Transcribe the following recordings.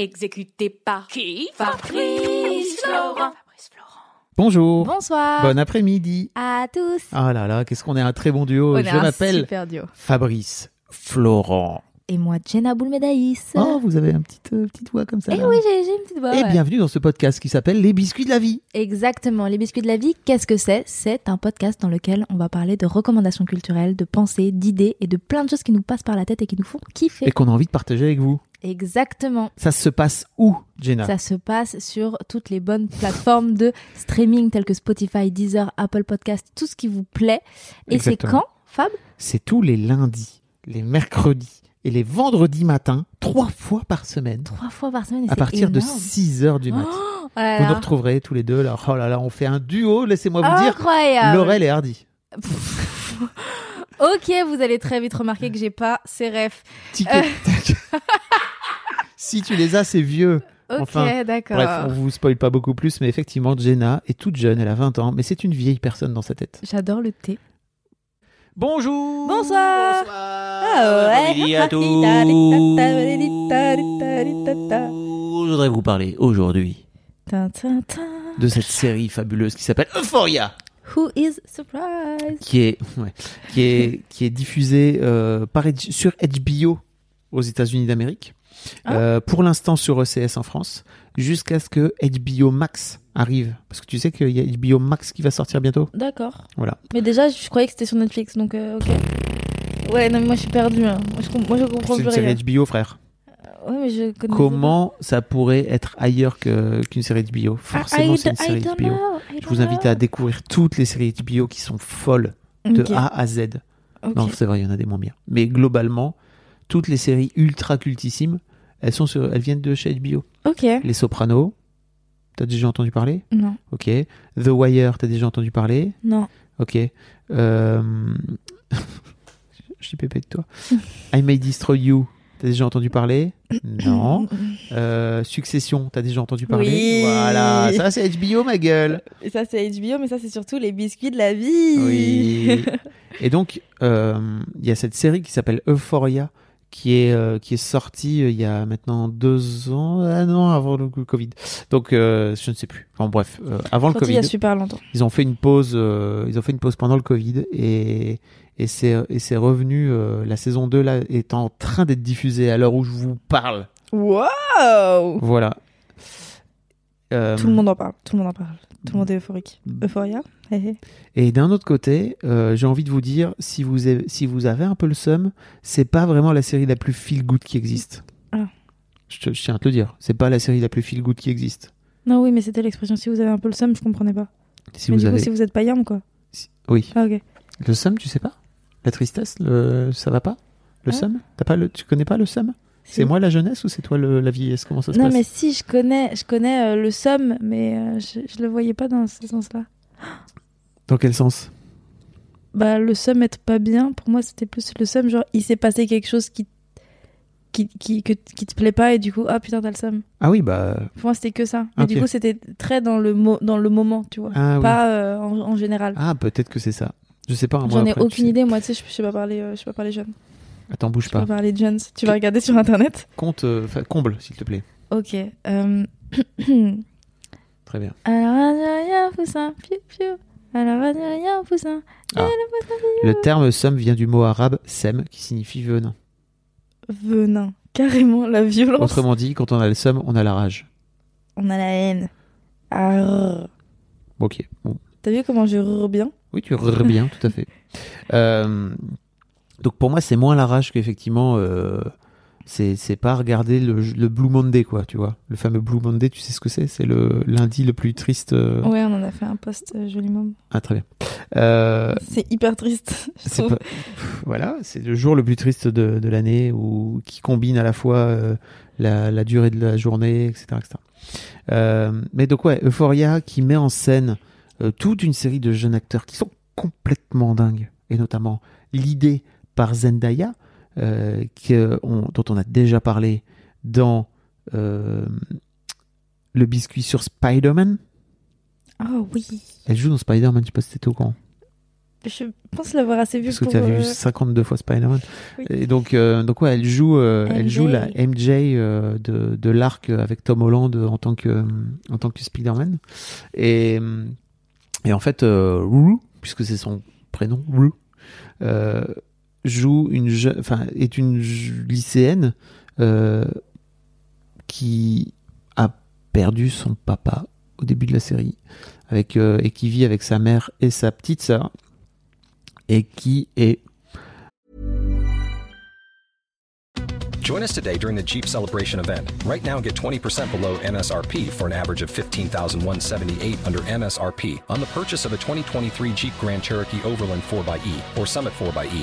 Exécuté par qui? Fabrice Florent. Bonjour. Bonsoir. Bon après-midi. à tous. Ah là là, qu'est-ce qu'on est un très bon duo. On est Je un m'appelle super duo. Fabrice Florent. Et moi, Jenna Boulmedaïs. Oh, vous avez une petite, euh, petite voix comme ça. Eh là. oui, j'ai j'ai une petite voix. Et ouais. bienvenue dans ce podcast qui s'appelle Les biscuits de la vie. Exactement. Les biscuits de la vie, qu'est-ce que c'est? C'est un podcast dans lequel on va parler de recommandations culturelles, de pensées, d'idées et de plein de choses qui nous passent par la tête et qui nous font kiffer. Et qu'on a envie de partager avec vous. Exactement. Ça se passe où, Jenna Ça se passe sur toutes les bonnes plateformes de streaming telles que Spotify, Deezer, Apple Podcast, tout ce qui vous plaît. Et c'est quand, Fab C'est tous les lundis, les mercredis et les vendredis matins, trois fois par semaine, Trois fois par semaine. et à partir de énorme. 6 heures du matin. Oh là Vous nous retrouverez tous les deux. Là. Oh là là, on fait un duo, laissez-moi vous dire. Incroyable. Laurel et Hardy. Ok, vous allez très vite remarquer que j'ai pas ces refs. Tic tac. si tu les as, c'est vieux. Ok, Enfin, d'accord. Bref, on vous spoil pas beaucoup plus, mais effectivement, Jenna est toute jeune, elle a 20 ans, mais c'est une vieille personne dans sa tête. J'adore le thé. Bonjour Bonsoir. Bonsoir Bonjour à tous. Je voudrais vous parler aujourd'hui de cette série fabuleuse qui s'appelle Euphoria, Who is surprised qui est, ouais, qui est, qui est diffusée euh, par, sur HBO aux États-Unis d'Amérique, Ah. Euh, pour l'instant sur ECS en France, jusqu'à ce que HBO Max arrive. Parce que tu sais qu'il y a HBO Max qui va sortir bientôt D'accord. Voilà. Mais déjà, je croyais que c'était sur Netflix, donc euh, ok. Ouais, non, mais moi je suis perdue. hein. Moi, je, moi, je comprends C'est plus une rien. série HBO, frère. Ouais, mais je connais Comment ça pourrait être ailleurs qu'une série HBO Forcément, c'est une série HBO. Je vous invite à découvrir toutes les séries HBO qui sont folles de A à Z. Non, c'est vrai, il y en a des moins bien. Mais globalement, toutes les séries ultra cultissimes, elles, sont sur, elles viennent de chez HBO. Ok. Les Sopranos, t'as déjà entendu parler? Non, Ok. The Wire, t'as déjà entendu parler? Non. Ok. Euh... Je suis pépé de toi. I May Destroy You, t'as déjà entendu parler? Non. Euh, Succession, t'as déjà entendu parler? Oui. Voilà, ça c'est HBO ma gueule. Et ça, c'est HBO, mais ça, c'est surtout les biscuits de la vie. Oui. Et donc, euh, il y a cette série qui s'appelle Euphoria, qui est, euh, qui est sortie euh, il y a maintenant deux ans, ah non, avant le Covid. Donc, euh, je ne sais plus. Enfin bref, euh, avant le Sorti il y a Covid, super longtemps. ils ont fait une pause, ils ont fait une pause pendant le Covid et et c'est et c'est revenu. la saison 2 là est en train d'être diffusée à l'heure où je vous parle. Wow Voilà. Tout le monde en parle. Tout le monde en parle. Tout le monde est euphorique. Mm. Euphoria? Et d'un autre côté, euh, j'ai envie de vous dire, si vous, avez, si vous avez un peu le seum, c'est pas vraiment la série la plus feel good qui existe. Ah. Je, te- je tiens à te le dire, c'est pas la série la plus feel good qui existe. Non, oui, mais c'était l'expression. Si vous avez un peu le seum, je comprenais pas. Si mais vous du avez coup, si vous êtes pas yam, quoi. oui, Ah, le seum, tu sais pas? La tristesse, le... ça va pas? Le Ah. seum? T'as pas le... Tu connais pas le seum? C'est moi la jeunesse ou c'est toi le- la vieillesse? Comment ça se Non, passe? mais si, je connais, je connais euh, le somme, mais euh, je, je le voyais pas dans ce sens-là. Dans quel sens? Bah, le somme être pas bien, pour moi, c'était plus le somme, genre, il s'est passé quelque chose qui, qui, qui, que- qui te plaît pas, et du coup, ah putain, t'as le somme. Ah oui, bah. Pour moi, c'était que ça. Mais Ok. du coup, c'était très dans le, mo dans le moment, tu vois. Ah oui. Pas euh, en, en général. Ah, peut-être que c'est ça. Je sais pas. J'en ai après, aucune sais. idée, moi, tu sais, je, je sais pas parler, euh, je sais pas parler jeune. Attends, bouge Je sais pas pas. parler jeunes. Tu vas regarder sur internet Compte, euh, comble, s'il te plaît. Ok. Euh... Très bien. Alors, rien, Ah. Le terme seum vient du mot arabe sem, qui signifie venin. Venin. Carrément, la violence. Autrement dit, quand on a le seum, on a la rage. On a la haine. Arrrr. Ok. Bon. T'as vu comment je rrr bien? Oui, tu rrr bien, tout à fait. Euh, donc pour moi, c'est moins la rage qu'effectivement. euh, c'est c'est pas regarder le, le Blue Monday quoi, tu vois. Le fameux Blue Monday, tu sais ce que c'est? C'est le lundi le plus triste. euh, Ouais, on en a fait un post euh, joli moment. Ah très bien. Euh, C'est hyper triste. je pas- voilà, c'est le jour le plus triste de, de l'année où qui combine à la fois euh, la, la durée de la journée, etc. etc. Mais donc ouais, Euphoria qui met en scène toute une série de jeunes acteurs qui sont complètement dingues, et notamment l'idée par Zendaya, euh, que on- dont on a déjà parlé dans euh, le biscuit sur Spider-Man. Ah oui. Elle joue dans Spider-Man, je sais pas si t'étais au courant. Je pense l'avoir assez vu Parce que tu avais euh, vu 52 fois Spider-Man. oui. Et donc, euh, donc ouais, elle joue, elle joue la MJ de, de l'arc avec Tom Holland en tant que, en tant que Spider-Man. Et, et en fait, Rue, puisque c'est son prénom, Rue, euh, joue une jeune, enfin, est une je- lycéenne euh, qui a perdu son papa au début de la série, euh, et qui vit avec sa mère et sa petite sœur, et qui est Join us today during the Jeep Celebration event. Right now, get 20% below MSRP for an average of 15178 under MSRP on the purchase of a 2023 Jeep Grand Cherokee Overland 4xE or Summit 4xE.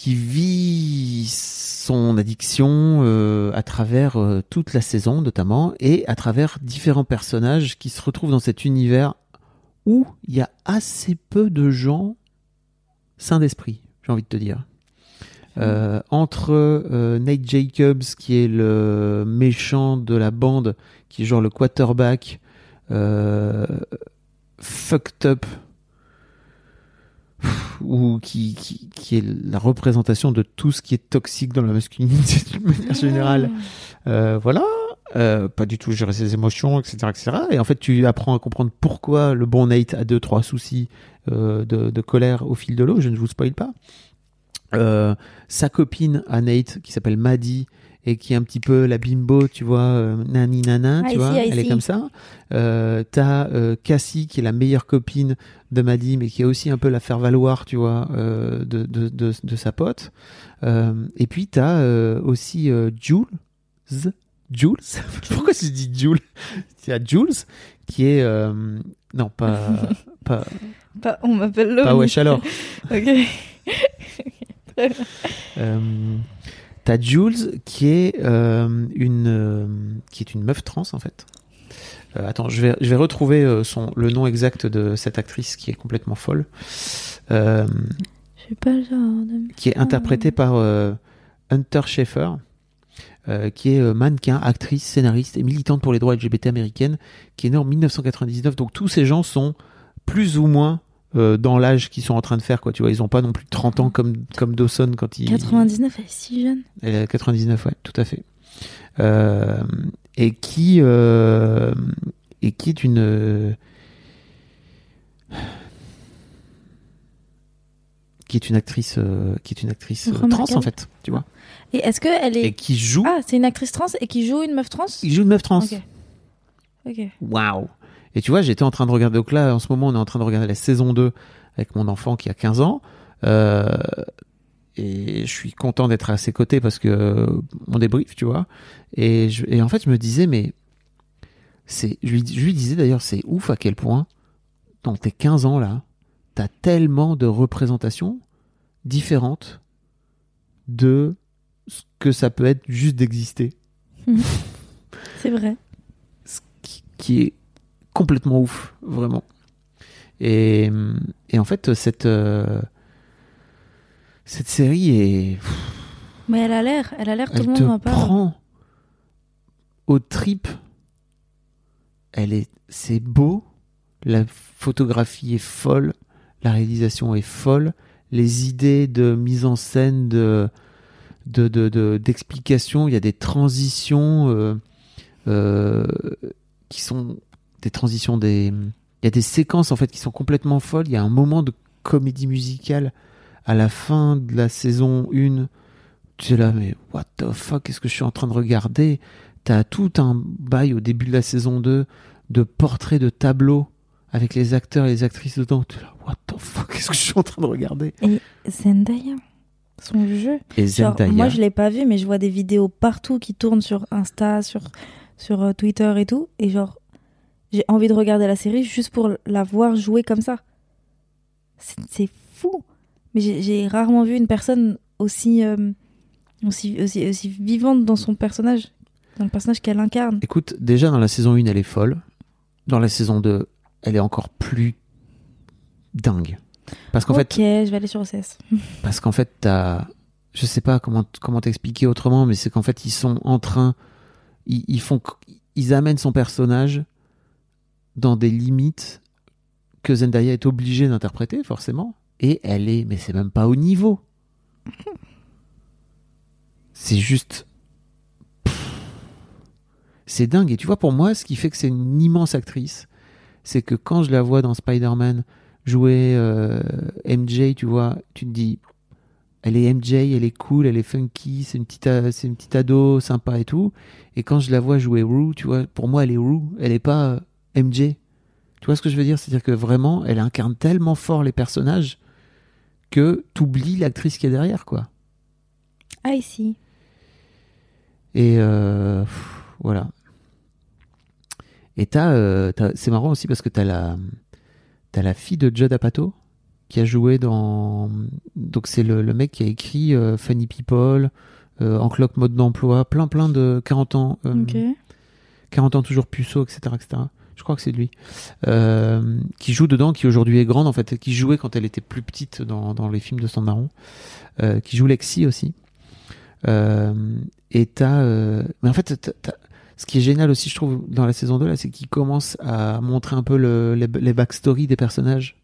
qui vit son addiction euh, à travers euh, toute la saison notamment, et à travers différents personnages qui se retrouvent dans cet univers où il y a assez peu de gens sains d'esprit, j'ai envie de te dire. Euh, entre Nate Jacobs, qui est le méchant de la bande, qui est genre le quarterback, fucked up ou qui, qui, qui est la représentation de tout ce qui est toxique dans la masculinité d'une manière générale. Euh, voilà, euh, pas du tout gérer ses émotions, etc., etc. Et en fait, tu apprends à comprendre pourquoi le bon Nate a deux, trois soucis euh, de, de colère au fil de l'eau. Je ne vous spoil pas. Euh, sa copine à Nate, qui s'appelle Maddie, et qui est un petit peu la bimbo, tu vois, euh, nani nana, I tu vois, I elle est comme ça. Euh, T'as euh, Cassie, qui est la meilleure copine de Maddie, mais qui est aussi un peu la faire valoir, tu vois, euh, de, de, de, de sa pote. Et puis t'as aussi Jules, Jules, pourquoi je dis Jules? Il y a Jules qui est non pas pas Pas- on m'appelle Lomi. pas wesh alors. Ok. Euh, T'as Jules qui est euh, une euh, qui est une meuf trans en fait. Euh, attends, je vais je vais retrouver son le nom exact de cette actrice qui est complètement folle, Je suis pas le genre de. qui est interprétée par euh, Hunter Schaeffer, qui est mannequin, actrice, scénariste et militante pour les droits LGBT américaines, qui est née en 1999. Donc tous ces gens sont plus ou moins euh, dans l'âge qu'ils sont en train de faire quoi. Tu vois, ils ont pas non plus 30 ans comme comme Dawson quand il 99, elle est si jeune. Elle est à 99, ouais, tout à fait. Euh, et qui euh, et qui est une qui est une actrice qui est une actrice trans en fait, tu vois, Et est-ce qu'elle est. et qui joue Ah, c'est une actrice trans et qui joue une meuf trans? Il joue une meuf trans. Ok. Ok. Waouh. Et tu vois, j'étais en train de regarder donc là en ce moment, on est en train de regarder la saison 2 avec mon enfant qui a 15 ans. Euh, et je suis content d'être à ses côtés parce que euh, on débrief, tu vois. Et, je- et en fait, je me disais, mais c'est, je lui, je lui disais d'ailleurs, c'est ouf à quel point, dans tes 15 ans là, t'as tellement de représentations différentes de ce que ça peut être juste d'exister, C'est vrai. ce qui, qui est complètement ouf, vraiment. Et, et en fait, cette, euh, cette série est. Mais elle a l'air, elle a l'air, tout le monde m'en parle. prend aux tripes. Elle est, c'est beau. La photographie est folle. La réalisation est folle. Les idées de mise en scène, de, de, de, de- d'explication, il y a des transitions. euh, euh, qui sont des transitions, des il y a des séquences en fait qui sont complètement folles. Il y a un moment de comédie musicale à la fin de la saison 1. Tu es là, mais what the fuck, qu'est-ce que je suis en train de regarder? T'as tout un bail au début de la saison 2 de portraits de tableaux avec les acteurs et les actrices dedans. Tu es là, what the fuck, qu'est-ce que je suis en train de regarder? Et Zendaya, son jeu. Et Genre, moi, je l'ai pas vu, mais je vois des vidéos partout qui tournent sur Insta, sur, sur euh, Twitter et tout. Et genre, j'ai envie de regarder la série juste pour la voir jouer comme ça. C'est fou. Mais j'ai- rarement vu une personne aussi, euh, aussi, aussi, aussi vivante dans son personnage, dans le personnage qu'elle incarne. Écoute, déjà dans la saison 1, elle est folle. Dans la saison 2, elle est encore plus dingue. Parce qu'en ok, fait, je vais aller sur OCS. parce qu'en fait, t'as, je sais pas comment comment t'expliquer autrement, mais c'est qu'en fait, ils sont en train, ils, ils font, ils amènent son personnage dans des limites que Zendaya est obligée d'interpréter forcément, et elle est, mais c'est même pas au niveau. C'est juste, c'est dingue. Et tu vois, pour moi, ce qui fait que c'est une immense actrice, c'est que quand je la vois dans Spider-Man jouer euh, MJ, tu vois, tu te dis, elle est MJ, elle est cool, elle est funky, c'est une petite, c'est une petite ado sympa et tout. Et quand je la vois jouer Rue, tu vois, pour moi, elle est Rue, elle est pas euh, MJ. Tu vois ce que je veux dire? C'est-à-dire que vraiment, elle incarne tellement fort les personnages que t'oublies l'actrice qui est derrière, quoi. Ah, ici. Et euh, pff, voilà. Et t'as, euh, c'est marrant aussi parce que t'as la, t'as la fille de Judd Apatow qui a joué dans, donc c'est le, le mec qui a écrit euh, Funny People, euh, En cloque mode d'emploi, plein plein de 40 ans, euh, Ok. 40 ans toujours puceau, etc., etc. Je crois que c'est lui Euh, qui joue dedans, qui aujourd'hui est grande en fait, qui jouait quand elle était plus petite dans, dans les films de Sand Marron, euh, qui joue Lexi aussi. Euh, et t'as, euh, mais en fait, ce qui est génial aussi, je trouve, dans la saison 2 là, c'est qu'il commence à montrer un peu le, les, les backstories des personnages.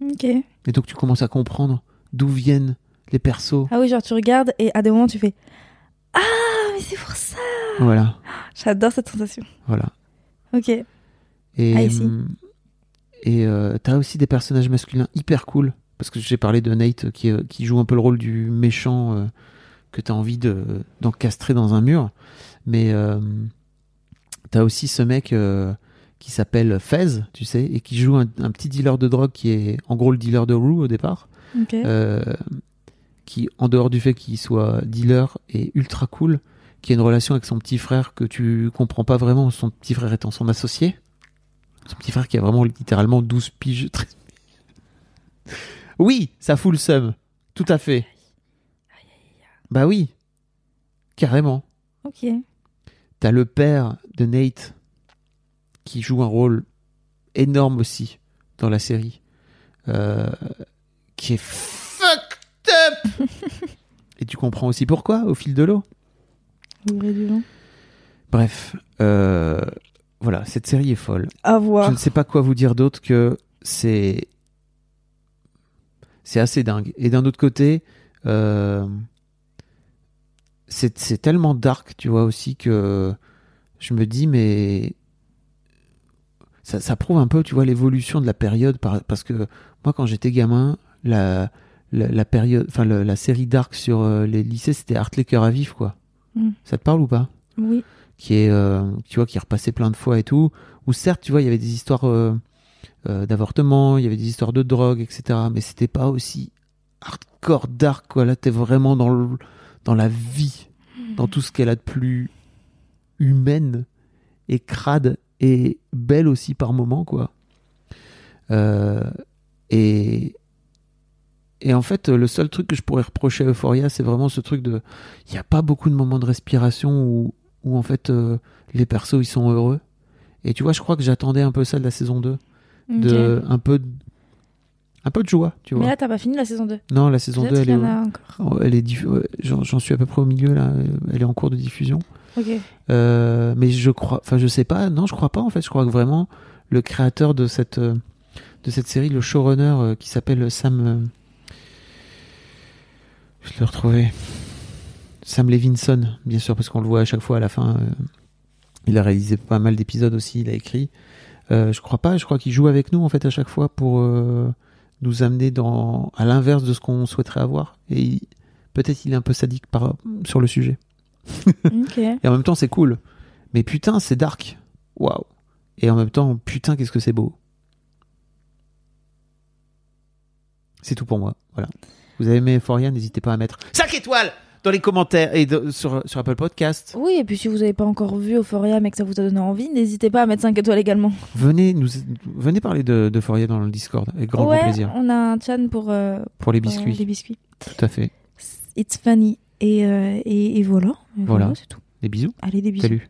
Ok. Et donc tu commences à comprendre d'où viennent les persos. Ah oui, genre tu regardes et à des moments tu fais Ah, mais c'est pour ça Voilà, J'adore cette sensation. voilà. Ok. Et Ah, hum, et euh, t'as aussi des personnages masculins hyper cool parce que j'ai parlé de Nate qui, euh, qui joue un peu le rôle du méchant euh, que t'as envie de d'encastrer dans un mur, mais euh, t'as aussi ce mec euh, qui s'appelle Fez, tu sais, et qui joue un, un petit dealer de drogue qui est en gros le dealer de Rue au départ. Ok. Euh, qui, en dehors du fait qu'il soit dealer, est ultra cool, qui a une relation avec son petit frère que tu comprends pas vraiment, son petit frère étant son associé. Son petit frère qui a vraiment littéralement 12 piges. 13 piges. Oui, ça fout le seum. Tout à fait. Bah oui. Carrément. Ok. T'as le père de Nate qui joue un rôle énorme aussi dans la série, euh, qui est fucked up. Et tu comprends aussi pourquoi au fil de l'eau? Du vent. Bref, euh, voilà, cette série est folle. À Je voir. ne sais pas quoi vous dire d'autre que c'est c'est assez dingue. Et d'un autre côté, euh, c'est c'est tellement dark, tu vois aussi que je me dis mais ça, ça prouve un peu, tu vois, l'évolution de la période par- parce que moi quand j'étais gamin, la la, la période, enfin la série dark sur euh, les lycées, c'était Art les cœurs à vif quoi. Mm. Ça te parle ou pas? Oui. qui est euh, tu vois qui est repassé plein de fois et tout. Où certes tu vois il y avait des histoires euh, euh, d'avortement il y avait des histoires de drogue etc mais c'était pas aussi hardcore dark quoi. Là t'es vraiment dans le, dans la vie. Dans tout ce qu'elle a de plus humaine et crade et belle aussi par moment quoi. Et et en fait le seul truc que je pourrais reprocher à Euphoria c'est vraiment ce truc de il n'y a pas beaucoup de moments de respiration où où en fait euh, les persos ils sont heureux. Et tu vois, je crois que j'attendais un peu ça de la saison 2, de un peu de, un peu de joie, tu vois. Mais là, t'as pas fini la saison 2. non, la saison 2 Peut-être elle est encore. oh, elle est diff- j'en suis à peu près au milieu là, elle est en cours de diffusion. Ok. Euh, mais je crois enfin je sais pas, non, je crois pas en fait, je crois que vraiment le créateur de cette euh, de cette série, le showrunner euh, qui s'appelle Sam je l'ai retrouvé. Sam Levinson, bien sûr, parce qu'on le voit à chaque fois à la fin. euh, Il a réalisé pas mal d'épisodes aussi, il a écrit. Euh, je crois pas, je crois qu'il joue avec nous en fait à chaque fois pour euh, nous amener dans à l'inverse de ce qu'on souhaiterait avoir. Et peut-être il est un peu sadique par, sur le sujet. Et en même temps, c'est cool. Mais putain, c'est dark. Waouh. Et en même temps, putain, qu'est-ce que c'est beau. C'est tout pour moi. Voilà. Vous avez aimé Euphoria, n'hésitez pas à mettre 5 étoiles dans les commentaires et de- sur, sur Apple Podcast. Oui, et puis si vous n'avez pas encore vu Euphoria mais que ça vous a donné envie, n'hésitez pas à mettre 5 étoiles également. Venez, nous, venez parler de, d'Euphoria dans le Discord. Avec grand, plaisir. on a un chan pour, euh, Pour les pour, euh, biscuits. les biscuits. Tout à fait. It's funny. Et, euh, et, et voilà. Et Voilà. c'est tout. Des bisous. Allez, des bisous. Salut.